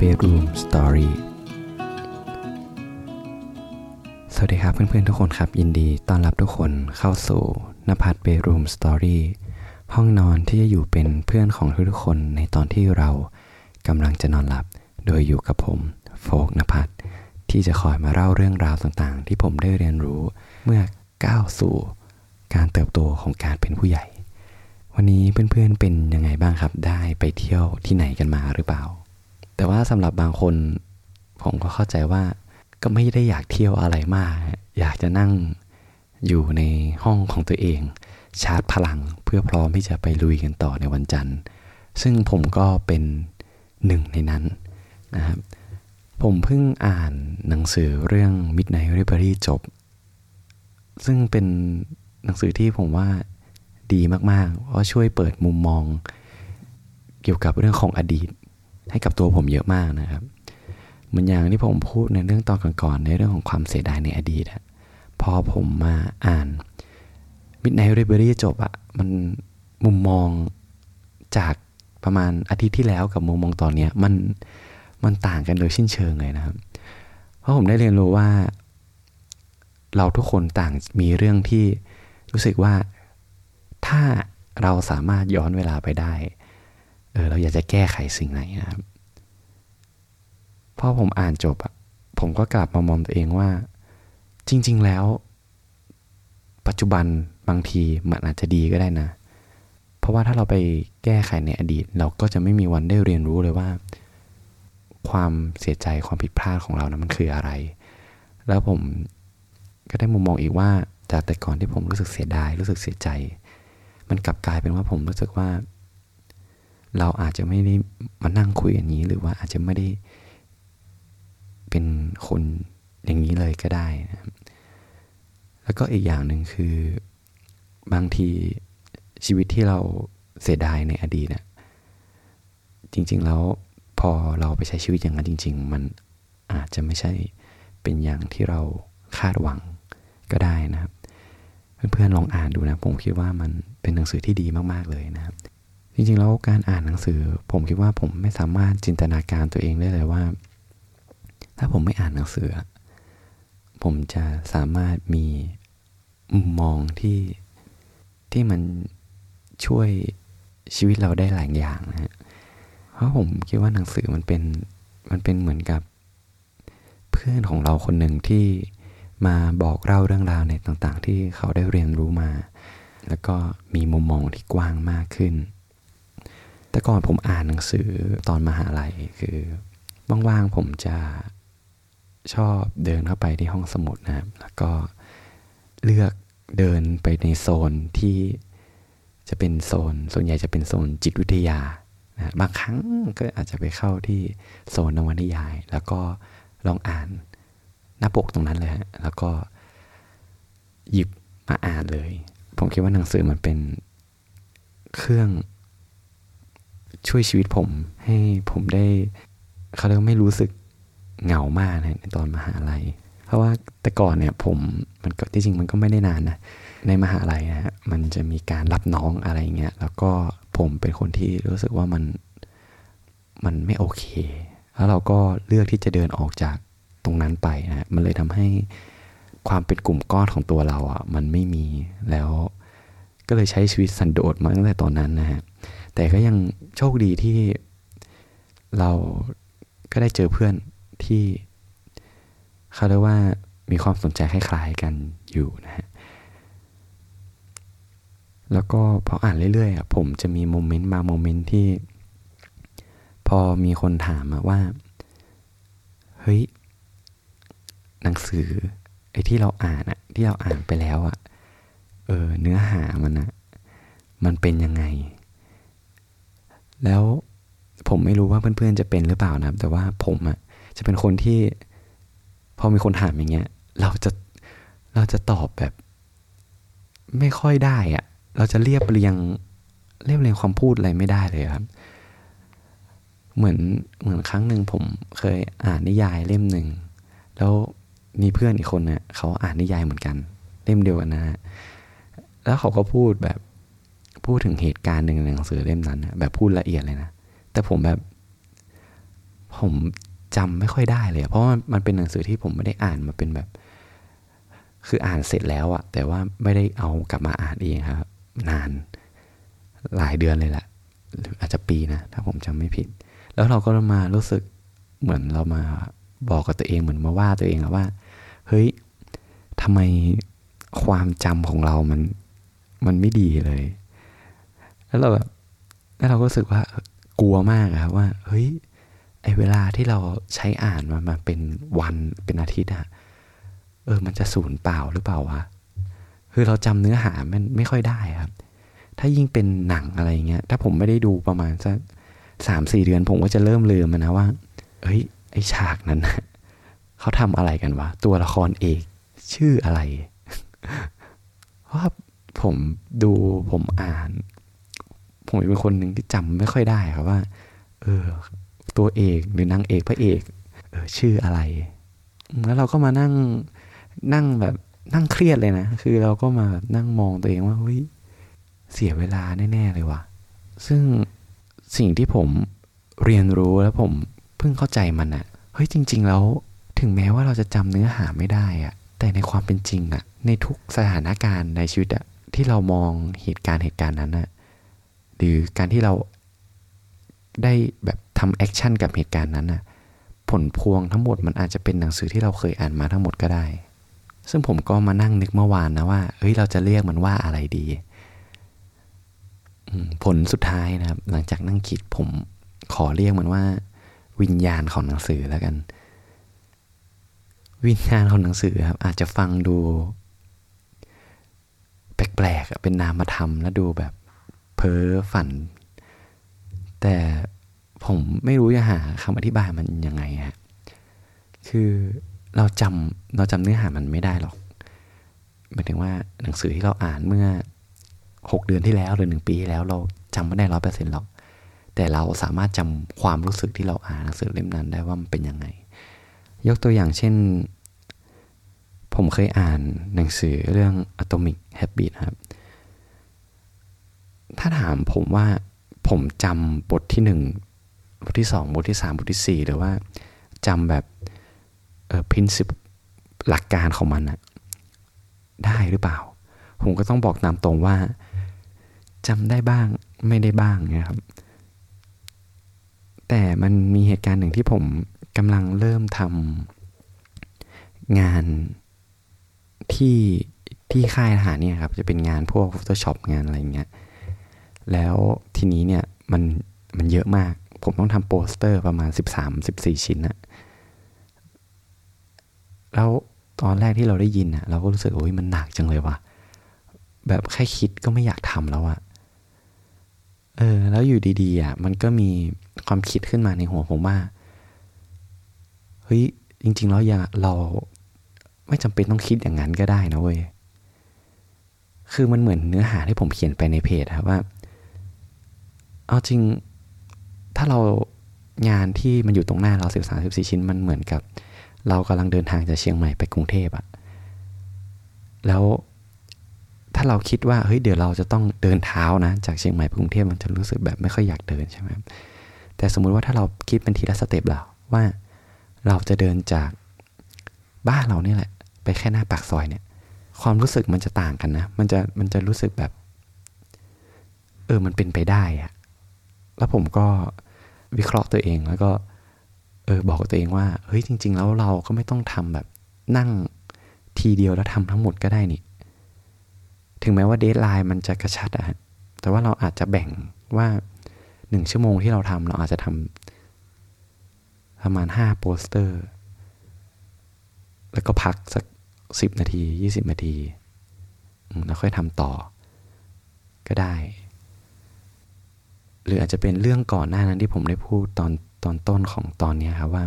Bedroom Story สวัสดีครับเพื่อนๆทุกคนครับ ยินดีต้อนรับทุกคนเข้าสู่นภัทร Bedroom Story ห้องนอนที่จะอยู่เป็นเพื่อนของทุกๆคนในตอนที่เรากำลังจะนอนหลับ โดยอยู่กับผมโฟกนภัทรที่จะคอยมาเล่าเรื่องราวต่างๆ ที่ผมได้เรียนรู้เมื่อก้าวสู่การเติบโตของการเป็นผู้ใหญ่ วันนี้เพื่อนๆเป็นยังไงบ้างครับ ได้ไปเที่ยวที่ไหนกันมาหรือเปล่า แต่ว่าสำหรับบางคน ผมก็เข้าใจว่าก็ไม่ได้อยากเที่ยวอะไรมาก อยากจะนั่งอยู่ในห้องของตัวเอง ชาร์จพลังเพื่อพร้อมที่จะไปลุยกันต่อในวันจันทร์ ซึ่งผมก็เป็นหนึ่งในนั้นนะครับผมเพิ่งอ่านหนังสือเรื่อง Midnight Library จบ ซึ่งเป็นหนังสือที่ผมว่าดีมากๆ เพราะช่วยเปิดมุมมอง เกี่ยวกับเรื่องของอดีต ให้กับตัวผมเยอะมากนะครับเหมือนอย่างที่ผมพูดในเรื่องตอนก่อนๆในเรื่องของความเสียดายในอดีตอะพอผมมาอ่าน Midnight Library จบอะมันมุมมองจากประมาณอาทิตย์ที่แล้วกับมุมมองตอนเนี้ยมันมันต่างกันโดยสิ้นเชิงเลยนะครับ เพราะผมได้เรียนรู้ว่า เราทุกคนต่างมีเรื่องที่รู้สึกว่าถ้าเราสามารถย้อนเวลาไปได้ เออเราอยากจะแก้ไขสิ่งไหนนะครับพอผมอ่านจบอะผมก็กลับมามองตัวเองว่า จริง ๆ แล้ว ปัจจุบันบางทีมันอาจจะดีก็ได้นะ เพราะว่าถ้าเราไปแก้ไขในอดีต เราก็จะไม่มีวันได้เรียนรู้เลยว่า ความเสียใจความผิดพลาดของเรานะมันคืออะไร แล้วผมก็ได้มุมมองอีกว่าจากแต่ก่อนที่ผมรู้สึกเสียดายรู้สึกเสียใจ มันกลับกลายเป็นว่าผมรู้สึกว่า เราอาจจะไม่ได้มานั่งคุยอย่างนี้ หรือว่าอาจจะไม่ได้เป็นคนอย่างนี้เลยก็ได้นะแล้วก็อีกอย่างหนึ่งคือบางทีชีวิตที่เราเสียดายในอดีตนะจริง ๆ แล้วพอเราไปใช้ชีวิตอย่างนั้นจริง ๆ มันอาจจะไม่ใช่เป็นอย่างที่เราคาดหวังก็ได้นะครับ เพื่อนๆลองอ่านดูนะ ผมคิดว่ามันเป็นหนังสือที่ดีมากๆเลยนะครับ จริงๆ แล้วการอ่านหนังสือ ผมคิดว่าผมไม่สามารถจินตนาการตัวเองได้เลยว่า ถ้าผมไม่อ่านหนังสือ ผมจะสามารถมีมุมมองที่ที่มันช่วยชีวิตเราได้หลายอย่างนะฮะเพราะผมคิดว่าหนังสือมันเป็นมันเป็นเหมือนกับเพื่อนของเราคนหนึ่งที่มาบอกเล่าเรื่องราวในต่างๆ ที่เขาได้เรียนรู้มา แล้วก็มีมุมมองที่กว้างมากขึ้น แต่ก่อนผมอ่านหนังสือตอนมหาลัยคือว่างๆผมจะชอบเดินเข้าไปที่ห้องสมุดนะครับ แล้วก็เลือกเดินไปในโซนที่จะเป็นโซน ส่วนใหญ่จะเป็นโซนจิตวิทยานะบางครั้งก็อาจจะไปเข้าที่โซนนวนิยาย แล้วก็ลองอ่านหน้าปกตรงนั้นเลยฮะ แล้วก็หยิบมาอ่านเลย ผมคิดว่าหนังสือมันเป็นเครื่อง ช่วยชีวิตผมให้ผมได้เขาเรียกไม่รู้สึกเหงามากนะในตอนมหาลัย เพราะว่าแต่ก่อนเนี่ยผมมันก็ที่จริงมันก็ไม่ได้นานนะในมหาลัยนะฮะมันจะมีการรับน้องอะไรเงี้ยแล้วก็ผมเป็นคนที่รู้สึกว่ามันมันไม่โอเค แล้วเราก็เลือกที่จะเดินออกจากตรงนั้นไปนะมันเลยทำให้ความเป็นกลุ่มก้อนของตัวเราอะมันไม่มีแล้วก็เลยใช้ชีวิตสันโดษมาตั้งแต่ตอนนั้นนะฮะ แต่ก็ยังโชคดีที่เราก็ได้เจอเพื่อนที่เขาเรียกว่ามีความสนใจคล้ายๆกันอยู่นะฮะ แล้วก็พออ่านเรื่อยๆผมจะมีโมเมนต์มาโมเมนต์ที่ พอมีคนถามมาว่า เฮ้ย หนังสือไอ้ที่เราอ่านอะที่เราอ่านไปแล้วอะเออเนื้อหามันอะมันเป็นยังไง แล้วผมไม่รู้ว่าเพื่อนๆจะเป็นหรือเปล่านะครับ แต่ว่าผมอะจะเป็นคนที่ พอมีคนถามอย่างเงี้ย เราจะเราจะตอบแบบ ไม่ค่อยได้อะเราจะเรียบเรียงเรียบเรียงความพูดอะไรไม่ได้เลยครับ เหมือนเหมือนครั้งหนึ่งผมเคยอ่านนิยายเล่มหนึ่งแล้วมีเพื่อนอีกคนเนะ่ยเขาอ่านนิยายเหมือนกัน เล่มเดียวกันนะฮะแล้วเขาก็พูดแบบ พูดถึงเหตุการณ์หนึ่งในหนังสือเล่มนั้นนะแบบพูดละเอียดเลยนะ แต่ผมแบบ ผมจำไม่ค่อยได้เลย เพราะมันเป็นหนังสือที่ผมไม่ได้อ่านมาเป็นแบบ คืออ่านเสร็จแล้วอะแต่ว่าไม่ได้เอากลับมาอ่านเองครับ นานหลายเดือนเลยแหละหรืออาจจะปีนะ ถ้าผมจำไม่ผิด แล้วเราก็มารู้สึกเหมือนเรามาบอกกับตัวเองเหมือนมาว่าตัวเองวว่า เฮ้ยทำไมความจำของเรามัน มันไม่ดีเลย แล้วเราแบบแล้วเราก็รู้สึกว่ากลัวมากครับว่า เฮ้ยไอเวลาที่เราใช้อ่านมามาเป็นวันเป็นอาทิตย์อะเออ มันจะสูญเปล่าหรือเปล่าวะคือเราจำเนื้อหามันไม่ค่อยได้ครับ ถ้ายิ่งเป็นหนังอะไรเงี้ย ถ้าผมไม่ได้ดูประมาณสักสามสี่เดือน ผมก็จะเริ่มลืมมันนะว่าเฮ้ย ไอฉากนั้นเขาทำอะไรกันวะ ตัวละครเอกชื่ออะไร เพราะผมดูผมอ่าน ผมเป็นคนหนึ่งที่จำไม่ค่อยได้ครับว่า เออ ตัวเอกหรือนางเอกพระเอก เออ ชื่ออะไร แล้วเราก็มานั่งนั่งแบบนั่งเครียดเลยนะ คือเราก็มาแบบนั่งมองตัวเองว่าเฮ้ยเสียเวลาแน่ๆเลยว่ะ ซึ่งสิ่งที่ผมเรียนรู้แล้วผมเพิ่งเข้าใจมันอะเฮ้ยจริง ๆ แล้วถึงแม้ว่าเราจะจำเนื้อหาไม่ได้อะแต่ในความเป็นจริงอะในทุกสถานการณ์ในชีวิตอะที่เรามองเหตุการณ์เหตุการณ์นั้นอะ หรือการที่เราได้แบบทำ action กับเหตุการณ์นั้นอะผลพวงทั้งหมดมันอาจจะเป็นหนังสือที่เราเคยอ่านมาทั้งหมดก็ได้ ซึ่งผมก็มานั่งนึกเมื่อวานนะว่าเฮ้ยเราจะเรียกมันว่าอะไรดี ผลสุดท้ายนะครับ หลังจากนั่งคิดผมขอเรียกมันว่า วิญญาณของหนังสือแล้วกัน วิญญาณของหนังสือครับ อาจจะฟังดู แปลกๆเป็นนามธรรมแล้วดูแบบ เพ้อฝัน แต่ผมไม่รู้จะหาคำอธิบายมันยังไงฮะคือเราจำเราจำเนื้อหามันไม่ได้หรอกหมายถึงว่าหนังสือที่เราอ่านเมื่อหกเดือนที่แล้วหรือหนึ่งปีที่แล้วเราจำไม่ได้ร้อยเปอร์เซ็นต์หรอก แต่เราสามารถจำความรู้สึกที่เราอ่านหนังสือเล่มนั้นได้ว่ามันเป็นยังไง ยกตัวอย่างเช่น ผมเคยอ่านหนังสือเรื่อง Atomic Habit ครับ ถ้าถามผมว่าผมจำบทที่หนึ่งบทที่สองบทที่สามบทที่สี่หรือว่าจำแบบเออพินสิบหลักการของมันอะได้หรือเปล่า ผมก็ต้องบอกตามตรงว่าจำได้บ้างไม่ได้บ้างนะครับ แต่มันมีเหตุการณ์หนึ่งที่ผมกำลังเริ่มทำงานที่ที่ค่ายทหารเนี่ยครับ จะเป็นงานพวก Photoshop งานอะไรเงี้ย แล้วทีนี้เนี่ยมันมันเยอะมาก ผมต้องทำโปสเตอร์ประมาณ 13-14 ชิ้นนะแล้วตอนแรกที่เราได้ยินอะเราก็รู้สึกโอ้ยมันหนักจังเลยว่ะ แบบแค่คิดก็ไม่อยากทำแล้วอะเออแล้วอยู่ดีๆอะมันก็มีความคิดขึ้นมาในหัวผมว่าเฮ้ยจริง ๆ แล้วอย่าเราไม่จำเป็นต้องคิดอย่างนั้นก็ได้นะเว้ย คือมันเหมือนเนื้อหาที่ผมเขียนไปในเพจครับว่า เอาจริง ถ้าเรางานที่มันอยู่ตรงหน้าเราสิบสามสิบสี่ชิ้นมันเหมือนกับ เรากำลังเดินทางจากเชียงใหม่ไปกรุงเทพอะแล้วถ้าเราคิดว่าเฮ้ยเดี๋ยวเราจะต้องเดินเท้านะจากเชียงใหม่ไปกรุงเทพมันจะรู้สึกแบบไม่ค่อยอยากเดินใช่ไหมแต่สมมุติว่าถ้าเราคิดเป็นทีละ step เราว่าเราจะเดินจากบ้านเราเนี่ยแหละ ไปแค่หน้าปากซอยเนี่ย ความรู้สึกมันจะต่างกันนะ มันจะมันจะรู้สึกแบบ เออมันเป็นไปได้อะ แล้วผมก็วิเคราะห์ตัวเองแล้วก็เออบอกตัวเองว่าเฮ้ยจริง ๆ แล้วเราก็ไม่ต้องทำแบบนั่งทีเดียวแล้วทำทั้งหมดก็ได้นี่ ถึงแม้ว่า deadline มันจะกระชั้นอะแต่ว่าเราอาจจะแบ่งว่าหนึ่งชั่วโมงที่เราทำเราอาจจะทำประมาณห้าโปสเตอร์ แล้วก็พักสักสิบนาทียี่สิบนาที แล้วค่อยทำต่อก็ได้ รืออาจจะเป็นเรื่องก่อนหน้านั้นที่ผมได้พูดตอนตอนต้นของตอนนี้ครับว่า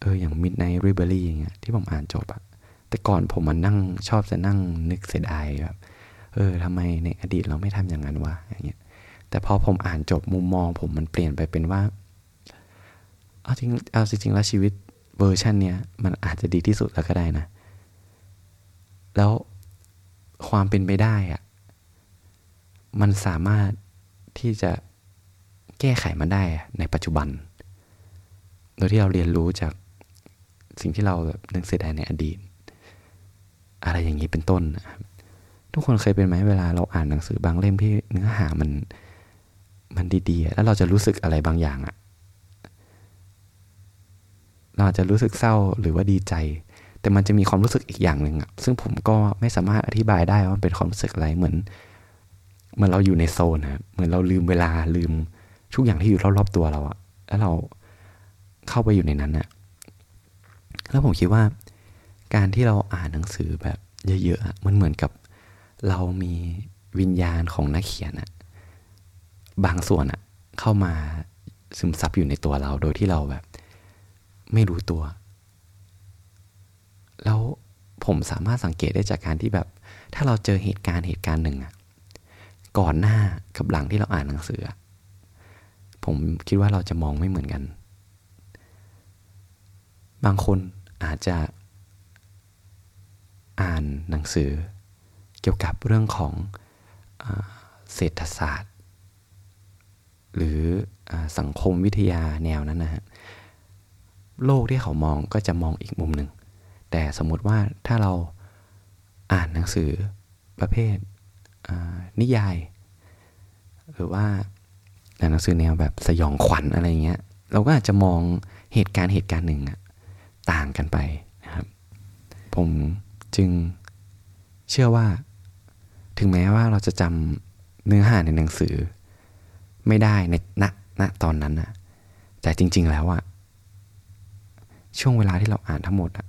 เอออย่าง Midnight r i b e r y อย่างเงี้ยที่ผมอ่านจบอะแต่ก่อนผมมันนั่งชอบจะนั่งนึกเสียดายแบบเออทำไมในอดีตเราไม่ทำอย่างนั้นวะอย่างเงี้ยแต่พอผมอ่านจบมุมมองผมมันเปลี่ยนไปเป็นว่าเอาจริงเอาจริงๆแล้วชีวิตเวอร์ชันเนี้ยมันอาจจะดีที่สุดแล้วก็ได้นะ แล้วความเป็นไปได้อะมันสามารถที่จะ แก้ไขมันได้ในปัจจุบัน โดยที่เราเรียนรู้จากสิ่งที่เราแบบนึกเสียดายในอดีต อะไรอย่างนี้เป็นต้น ทุกคนเคยเป็นไหมเวลาเราอ่านหนังสือบางเล่มที่เนื้อหามันมันดีๆ แล้วเราจะรู้สึกอะไรบางอย่างอะเราจะรู้สึกเศร้าหรือว่าดีใจ แต่มันจะมีความรู้สึกอีกอย่างหนึ่งอะซึ่งผมก็ไม่สามารถอธิบายได้ว่าเป็นความรู้สึกอะไรเหมือนเหมือนเราอยู่ในโซนนะเหมือนเราลืมเวลาลืม ทุกอย่างที่อยู่รอบๆตัวเราอะแล้วเราเข้าไปอยู่ในนั้นอะแล้วผมคิดว่า การที่เราอ่านหนังสือแบบเยอะๆมันเหมือนกับเรามีวิญญาณของนักเขียนอะบางส่วนอะเข้ามาซึมซับอยู่ในตัวเรา โดยที่เราแบบ ไม่รู้ตัว แล้วผมสามารถสังเกตได้จากการที่แบบ ถ้าเราเจอเหตุการณ์เหตุการณ์หนึ่งอะก่อนหน้ากับหลังที่เราอ่านหนังสือ ผมคิดว่าเราจะมองไม่เหมือนกัน บางคนอาจจะอ่านหนังสือเกี่ยวกับเรื่องของเศรษฐศาสตร์ หรืออสังคมวิทยาแนวนั้นนะฮะโลกที่เขามองก็จะมองอีกมุมหนึ่ง แต่สมมติว่าถ้าเราอ่านหนังสือประเภทนิยาย หรือว่า หนังสือแนวแบบสยองขวัญอะไรเงี้ย เราก็อาจจะมองเหตุการณ์เหตุการณ์หนึ่งต่างกันไปนะครับ ผมจึงเชื่อว่า ถึงแม้ว่าเราจะจำเนื้อหาในหนังสือ ไม่ได้ในณณตอนนั้นนะแต่จริง ๆ แล้วอะช่วงเวลาที่เราอ่านทั้งหมดอะ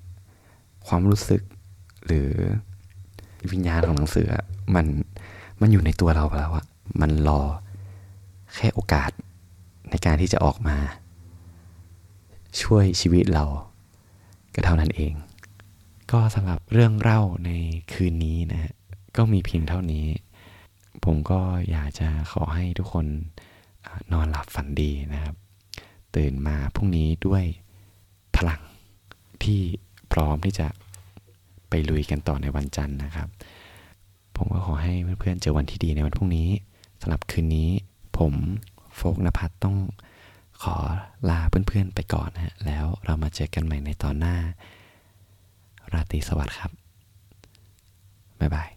ความรู้สึกหรือวิญญาณของหนังสือมันมันอยู่ในตัวเราแล้วอะมันรอ แค่โอกาสในการที่จะออกมา ช่วยชีวิตเรา ก็เท่านั้นเอง ก็สำหรับเรื่องเล่าในคืนนี้นะฮะก็มีเพียงเท่านี้ ผมก็อยากจะขอให้ทุกคนนอนหลับฝันดีนะครับ ตื่นมาพรุ่งนี้ด้วยพลังที่พร้อมที่จะไปลุยกันต่อในวันจันทร์นะครับ ผมก็ขอให้เพื่อนๆเจอวันที่ดีในวันพรุ่งนี้สำหรับคืนนี้ ผมโฟกนภัทรต้องขอลาเพื่อนๆไปก่อนฮะ แล้วเรามาเจอกันใหม่ในตอนหน้า ราตรีสวัสดิ์ครับ บ๊ายบาย